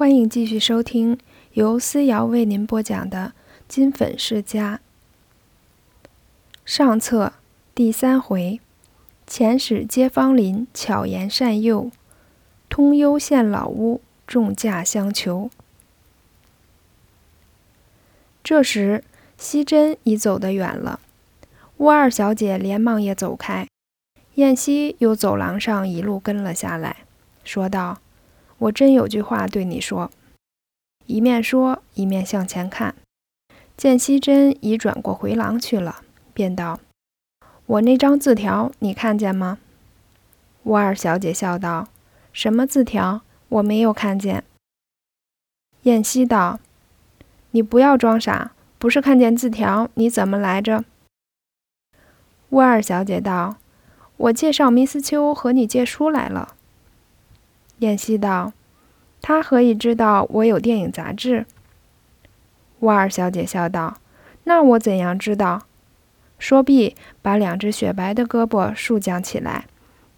欢迎继续收听由思瑶为您播讲的《金粉世家》上册第三回：遣使街坊邻，巧言善诱；通幽县老屋，重价相求。这时，惜珍已走得远了，乌二小姐连忙也走开，燕西又走廊上一路跟了下来，说道。我真有句话对你说，一面说一面向前看，见惜珍已转过回廊去了，便道：“我那张字条你看见吗？”乌二小姐笑道：“什么字条？我没有看见。”燕西道：“你不要装傻，不是看见字条，你怎么来着？”乌二小姐道：“我介绍密斯丘和你借书来了。”燕西道：“他何以知道我有电影杂志？”乌二小姐笑道：“那我怎样知道？”说毕，把两只雪白的胳膊竖将起来，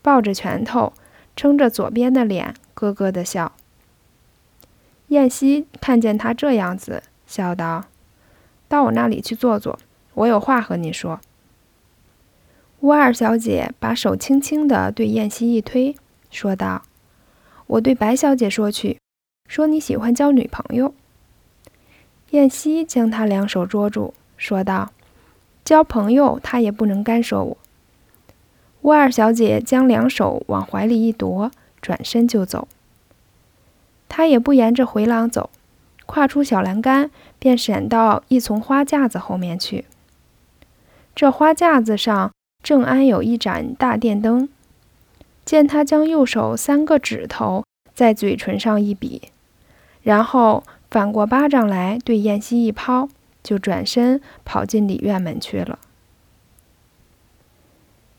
抱着拳头，撑着左边的脸，咯咯的笑。燕西看见他这样子，笑道：“到我那里去坐坐，我有话和你说。”乌二小姐把手轻轻地对燕西一推，说道。我对白小姐说去，说你喜欢交女朋友。燕西将她两手捉住，说道：“交朋友，她也不能干涉我。”乌二小姐将两手往怀里一夺，转身就走。她也不沿着回廊走，跨出小栏杆，便闪到一丛花架子后面去。这花架子上正安有一盏大电灯。见他将右手三个指头在嘴唇上一比，然后反过巴掌来对燕西一抛，就转身跑进里院门去了。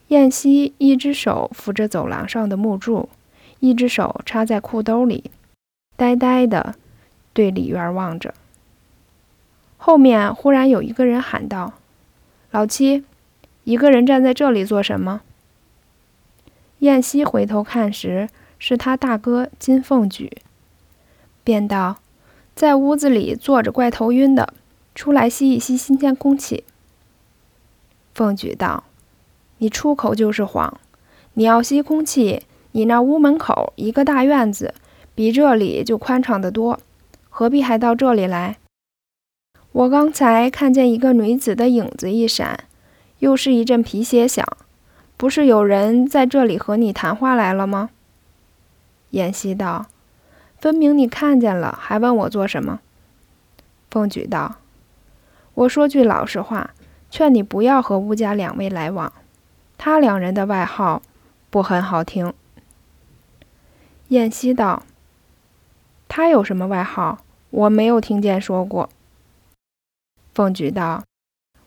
燕西一只手扶着走廊上的木柱，一只手插在裤兜里，呆呆的对里院望着。后面忽然有一个人喊道：“老七，一个人站在这里做什么？”燕西回头看时，是他大哥金凤举，便道：“在屋子里坐着怪头晕的，出来吸一吸新鲜空气。”凤举道：“你出口就是谎，你要吸空气，你那屋门口一个大院子，比这里就宽敞得多，何必还到这里来？我刚才看见一个女子的影子一闪，又是一阵皮鞋响。”不是有人在这里和你谈话来了吗？燕西道：“分明你看见了，还问我做什么？”凤举道：“我说句老实话，劝你不要和乌家两位来往，他两人的外号不很好听。”燕西道：“他有什么外号？我没有听见说过。”凤举道：“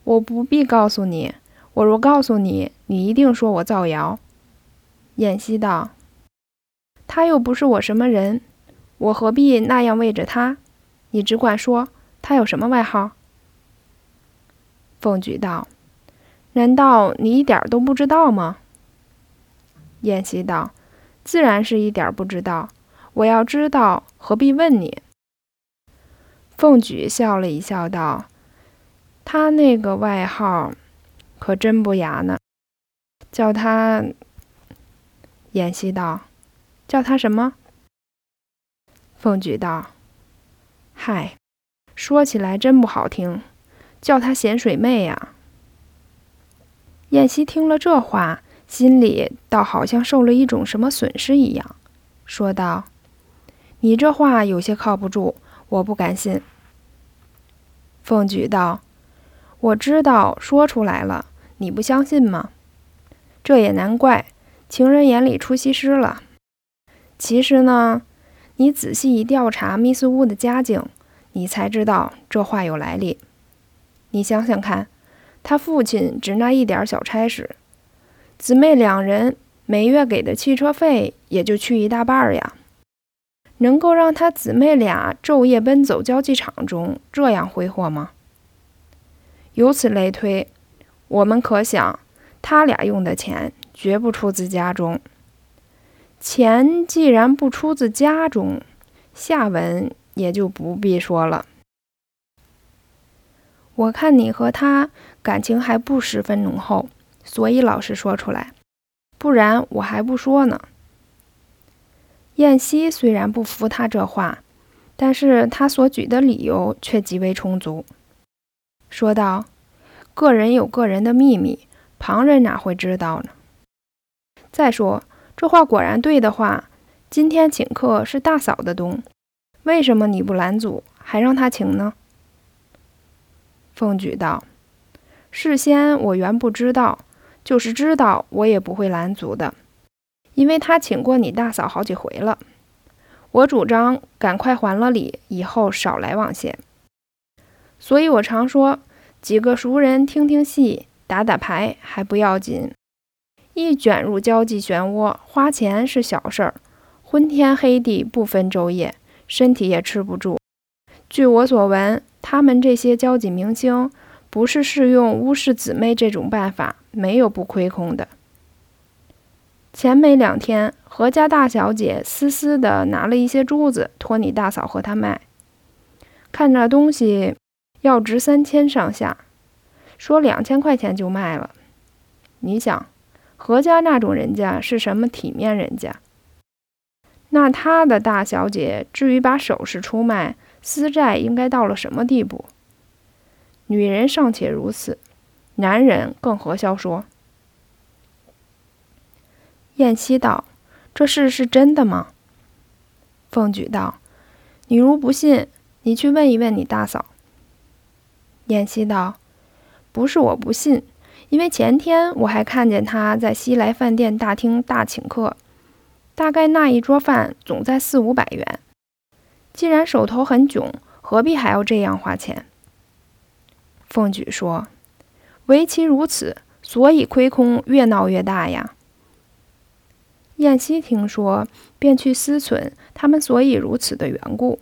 我不必告诉你。”我若告诉你，你一定说我造谣。燕西道：“他又不是我什么人，我何必那样为着他？你只管说，他有什么外号？”凤举道：“难道你一点都不知道吗？”燕西道：“自然是一点不知道。我要知道，何必问你？”凤举笑了一笑，道：“他那个外号……”可真不雅呢，叫他。演戏道：“叫他什么？”凤举道：“嗨，说起来真不好听，叫他咸水妹呀。”燕西听了这话，心里倒好像受了一种什么损失一样，说道：“你这话有些靠不住，我不敢信。”凤举道。我知道，说出来了，你不相信吗？这也难怪，情人眼里出西施了。其实呢，你仔细一调查密斯屋的家境，你才知道这话有来历。你想想看，他父亲只那一点小差事，姊妹两人每月给的汽车费也就去一大半呀。能够让他姊妹俩昼夜奔走交际场中这样挥霍吗？由此类推，我们可想，他俩用的钱绝不出自家中。钱既然不出自家中，下文也就不必说了。我看你和他感情还不十分浓厚，所以老实说出来，不然我还不说呢。燕西虽然不服他这话，但是他所举的理由却极为充足，说道：“个人有个人的秘密，旁人哪会知道呢？再说这话果然对的话，今天请客是大嫂的东，为什么你不拦阻，还让他请呢？”凤举道：“事先我原不知道，就是知道，我也不会拦阻的。”因为他请过你大嫂好几回了，我主张赶快还了礼，以后少来往些。所以我常说，几个熟人听听戏、打打牌还不要紧，一卷入交际漩涡，花钱是小事儿，昏天黑地不分昼夜，身体也吃不住。据我所闻，他们这些交际明星，不是适用巫氏姊妹这种办法，没有不亏空的。前没两天，何家大小姐私私的拿了一些珠子，托你大嫂和她卖。看那东西要值三千上下，说两千块钱就卖了。你想，何家那种人家是什么体面人家？那他的大小姐至于把首饰出卖，私债应该到了什么地步？女人尚且如此，男人更何消说？燕西道：“这事是真的吗？”凤举道：“你如不信，你去问一问你大嫂。”燕西道：“不是我不信，因为前天我还看见他在西来饭店大厅大请客，大概那一桌饭总在四五百元。既然手头很窘，何必还要这样花钱？”凤举说：“唯其如此，所以亏空越闹越大呀。”燕西听说，便去思忖他们所以如此的缘故。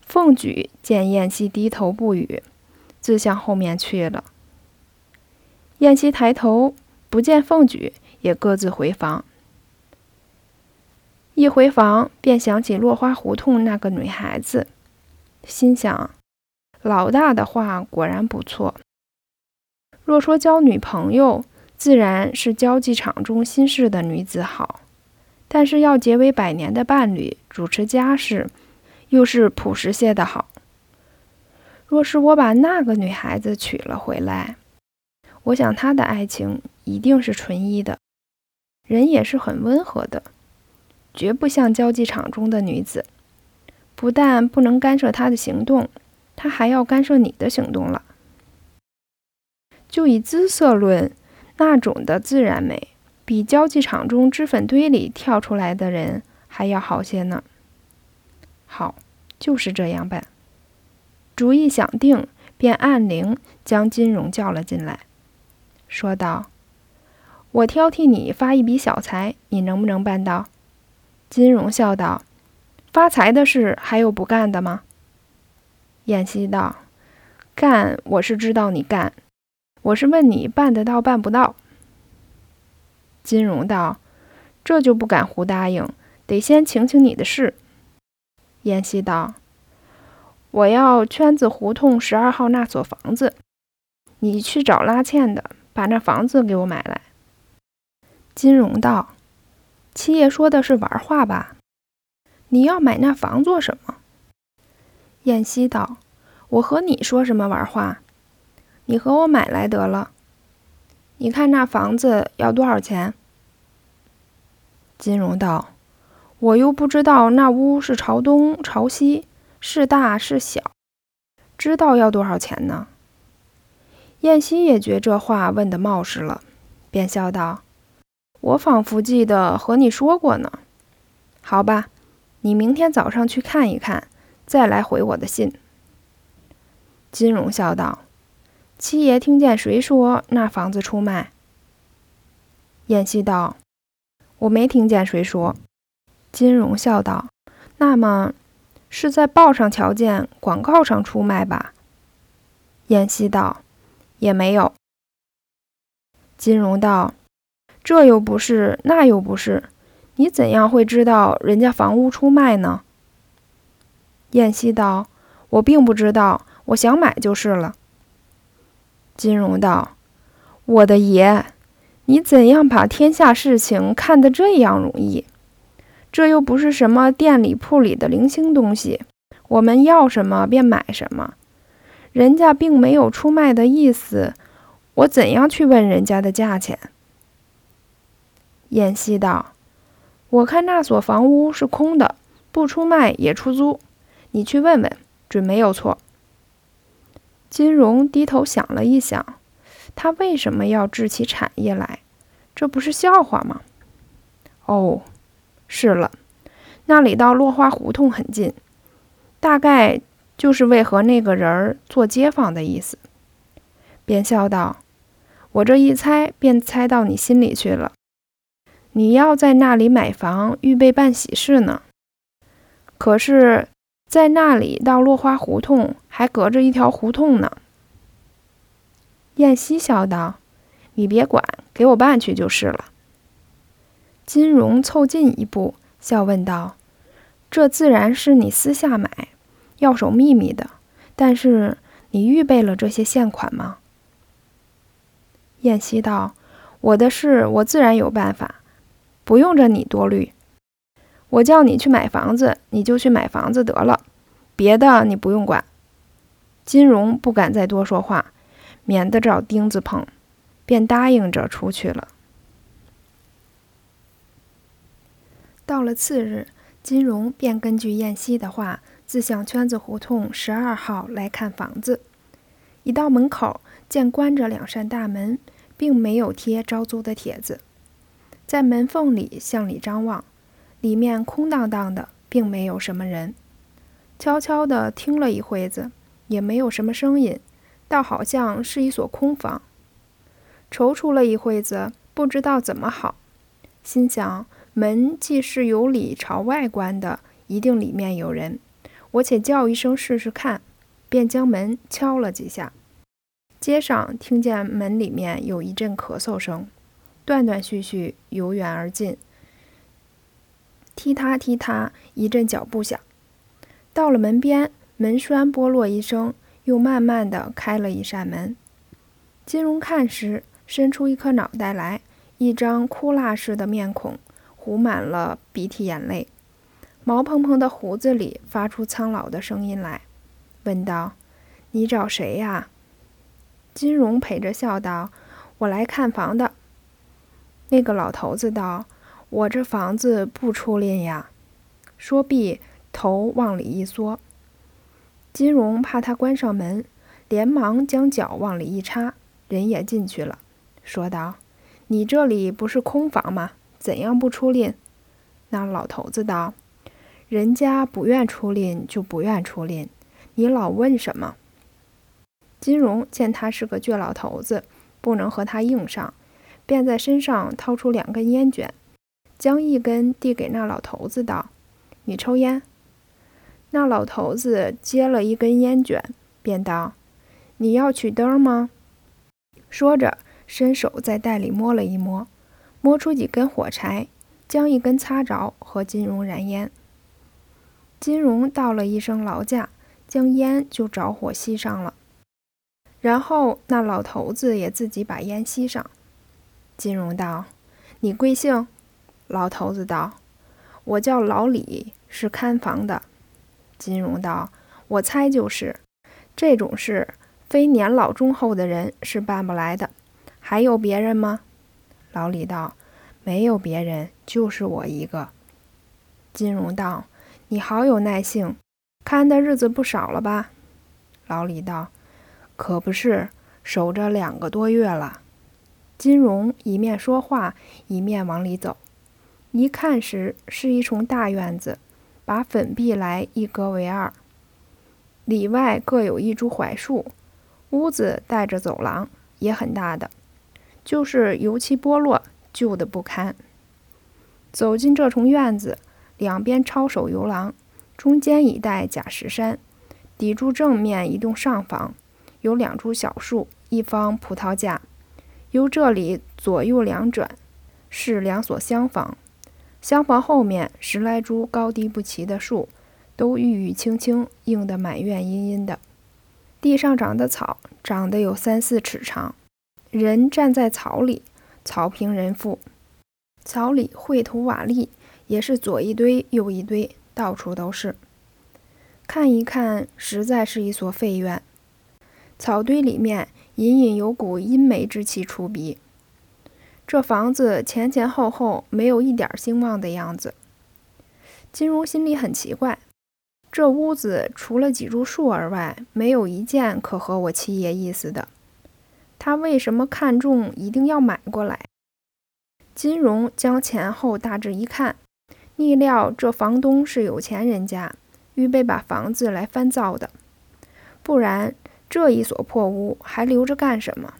凤举见燕西低头不语，自向后面去了。燕西抬头不见凤举，也各自回房。一回房，便想起落花胡同那个女孩子，心想：老大的话果然不错。若说交女朋友，自然是交际场中心事的女子好，但是要结为百年的伴侣，主持家事，又是朴实些的好。若是我把那个女孩子娶了回来，我想她的爱情一定是纯一的，人也是很温和的，绝不像交际场中的女子，不但不能干涉她的行动，她还要干涉你的行动了。就以姿色论。那种的自然美，比交际场中脂粉堆里跳出来的人还要好些呢。好，就是这样办。主意想定，便按铃将金荣叫了进来，说道：“我挑替你发一笔小财，你能不能办到？”金荣笑道：“发财的事还有不干的吗？”燕西道：“干，我是知道你干。”我是问你办得到办不到？金荣道：“这就不敢胡答应，得先请请你的事。”燕西道：“我要圈子胡同十二号那所房子，你去找拉纤的，把那房子给我买来。”金荣道：“七爷说的是玩话吧？你要买那房做什么？”燕西道：“我和你说什么玩话？”你和我买来得了。你看那房子要多少钱？金荣道：“我又不知道那屋是朝东朝西，是大是小，知道要多少钱呢？”燕西也觉这话问得冒失了，便笑道：“我仿佛记得和你说过呢。好吧，你明天早上去看一看，再来回我的信。”金荣笑道。七爷听见谁说那房子出卖？燕西道：“我没听见谁说。”金荣笑道：“那么是在报上瞧见广告上出卖吧？”燕西道：“也没有。”金荣道：“这又不是，那又不是，你怎样会知道人家房屋出卖呢？”燕西道：“我并不知道，我想买就是了。”金荣道：“我的爷，你怎样把天下事情看得这样容易？这又不是什么店里铺里的零星东西，我们要什么便买什么，人家并没有出卖的意思，我怎样去问人家的价钱？”燕西道：“我看那所房屋是空的，不出卖也出租，你去问问，准没有错。”金荣低头想了一想，他为什么要置起产业来？这不是笑话吗？哦，是了，那里到落花胡同很近，大概就是为和那个人儿做街坊的意思。便笑道：“我这一猜，便猜到你心里去了。你要在那里买房，预备办喜事呢。可是……”在那里到落花胡同还隔着一条胡同呢。燕西笑道：“你别管，给我办去就是了。”金荣凑近一步，笑问道：“这自然是你私下买，要守秘密的。但是你预备了这些现款吗？”燕西道：“我的事，我自然有办法，不用着你多虑。”我叫你去买房子，你就去买房子得了，别的你不用管。金荣不敢再多说话，免得找钉子碰，便答应着出去了。到了次日，金荣便根据燕西的话，自向圈子胡同十二号来看房子。一到门口，见关着两扇大门，并没有贴招租的帖子，在门缝里向里张望。里面空荡荡的，并没有什么人。悄悄地听了一会子，也没有什么声音，倒好像是一所空房。踌躇了一会子，不知道怎么好，心想：门既是由里朝外关的，一定里面有人。我且叫一声试试看，便将门敲了几下。街上听见门里面有一阵咳嗽声，断断续续，由远而近。踢踏踢踏，一阵脚步响。到了门边，门栓剥落一声，又慢慢的开了一扇门。金荣看时，伸出一颗脑袋来，一张哭蜡似的面孔，糊满了鼻涕眼泪，毛蓬蓬的胡子里发出苍老的声音来，问道：“你找谁呀？”金荣陪着笑道：“我来看房的。”那个老头子道。我这房子不出赁呀！说毕，头往里一缩。金荣怕他关上门，连忙将脚往里一插，人也进去了，说道：“你这里不是空房吗？怎样不出赁？”那老头子道：“人家不愿出赁就不愿出赁，你老问什么？”金荣见他是个倔老头子，不能和他硬上，便在身上掏出两根烟卷。将一根递给那老头子，道：“你抽烟。”那老头子接了一根烟卷，便道：“你要取灯吗？”说着，伸手在袋里摸了一摸，摸出几根火柴，将一根擦着，和金荣燃烟。金荣道了一声劳驾，将烟就着火吸上了。然后那老头子也自己把烟吸上。金荣道：“你贵姓？”老头子道：“我叫老李，是看房的。”金荣道：“我猜就是。这种事，非年老忠厚的人是办不来的。还有别人吗？”老李道：“没有别人，就是我一个。”金荣道：“你好有耐性，看的日子不少了吧？”老李道：“可不是，守着两个多月了。”金荣一面说话，一面往里走。一看时，是一重大院子，把粉壁来一隔为二，里外各有一株槐树。屋子带着走廊，也很大的，就是油漆剥落，旧的不堪。走进这重院子，两边抄手游廊，中间一带假石山，抵住正面一栋上房，有两株小树，一方葡萄架。由这里左右两转，是两所厢房。厢房后面十来株高低不齐的树，都郁郁青青，映得满院阴阴的。地上长的草，长得有三四尺长，人站在草里，草平人富。草里绘图瓦砾，也是左一堆右一堆，到处都是。看一看，实在是一所废院。草堆里面隐隐有股阴霾之气出鼻。这房子前前后后没有一点兴旺的样子。金荣心里很奇怪，这屋子除了几株树儿外，没有一件可合我七爷意思的。他为什么看中，一定要买过来？金荣将前后大致一看，逆料这房东是有钱人家，预备把房子来翻造的，不然这一所破屋还留着干什么？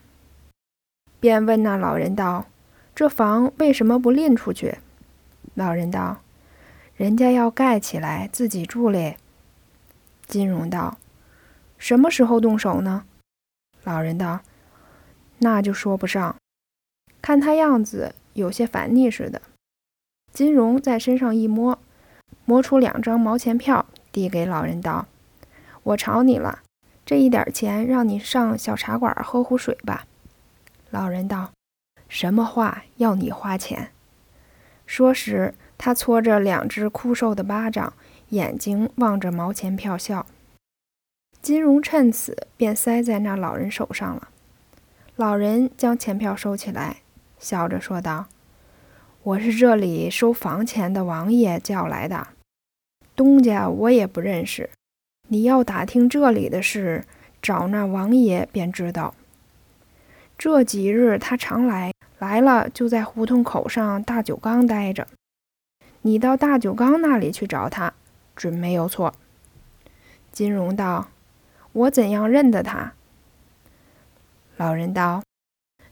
便问那老人道：“这房为什么不拎出去？”老人道：“人家要盖起来自己住嘞。”金荣道：“什么时候动手呢？”老人道：“那就说不上，看他样子。”有些烦腻似的，金荣在身上一摸，摸出两张毛钱票，递给老人道：“我吵你了，这一点钱让你上小茶馆喝壶水吧。”老人道：“什么话要你花钱？”说时，他搓着两只枯瘦的巴掌，眼睛望着毛钱票笑。金荣趁此便塞在那老人手上了。老人将钱票收起来。笑着说道：“我是这里收房钱的王爷叫来的，东家我也不认识。你要打听这里的事，找那王爷便知道。这几日他常来，来了就在胡同口上大酒缸待着。你到大酒缸那里去找他，准没有错。”金荣道：“我怎样认得他？”老人道。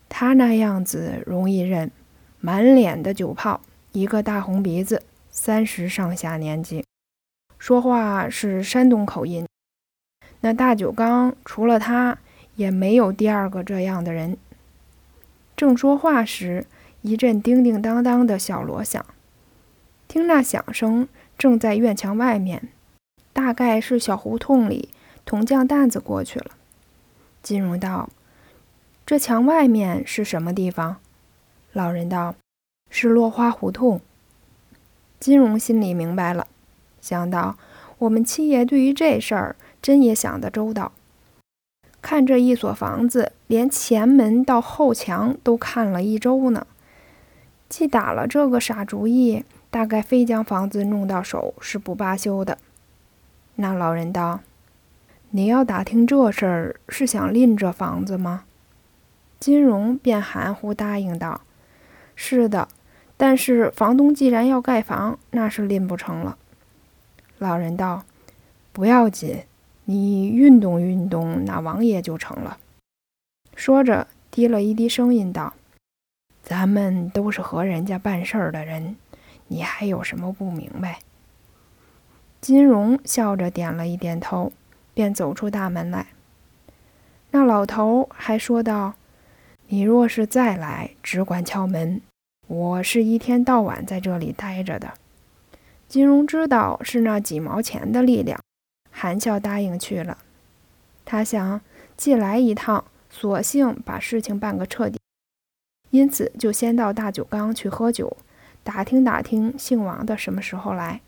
他那样子容易认，满脸的酒泡，一个大红鼻子，三十上下年纪，说话是山东口音。那大酒缸除了他，也没有第二个这样的人。正说话时，一阵叮叮当当的小锣响，听那响声，正在院墙外面，大概是小胡同里铜匠担子过去了。金荣道。这墙外面是什么地方？老人道：“是落花胡同。”金荣心里明白了，想到我们七爷对于这事儿真也想得周到。看这一所房子，连前门到后墙都看了一周呢。既打了这个傻主意，大概非将房子弄到手是不罢休的。那老人道：“你要打听这事儿，是想拎这房子吗？”金荣便含糊答应道：“是的，但是房东既然要盖房，那是拎不成了。”老人道：“不要紧，你运动运动那王爷就成了。”说着，低了一低声音道：“咱们都是和人家办事儿的人，你还有什么不明白？”金荣笑着点了一点头，便走出大门来。那老头还说道。你若是再来，只管敲门。我是一天到晚在这里待着的。金荣知道是那几毛钱的力量，含笑答应去了。他想，既来一趟，索性把事情办个彻底，因此就先到大酒缸去喝酒，打听打听姓王的什么时候来。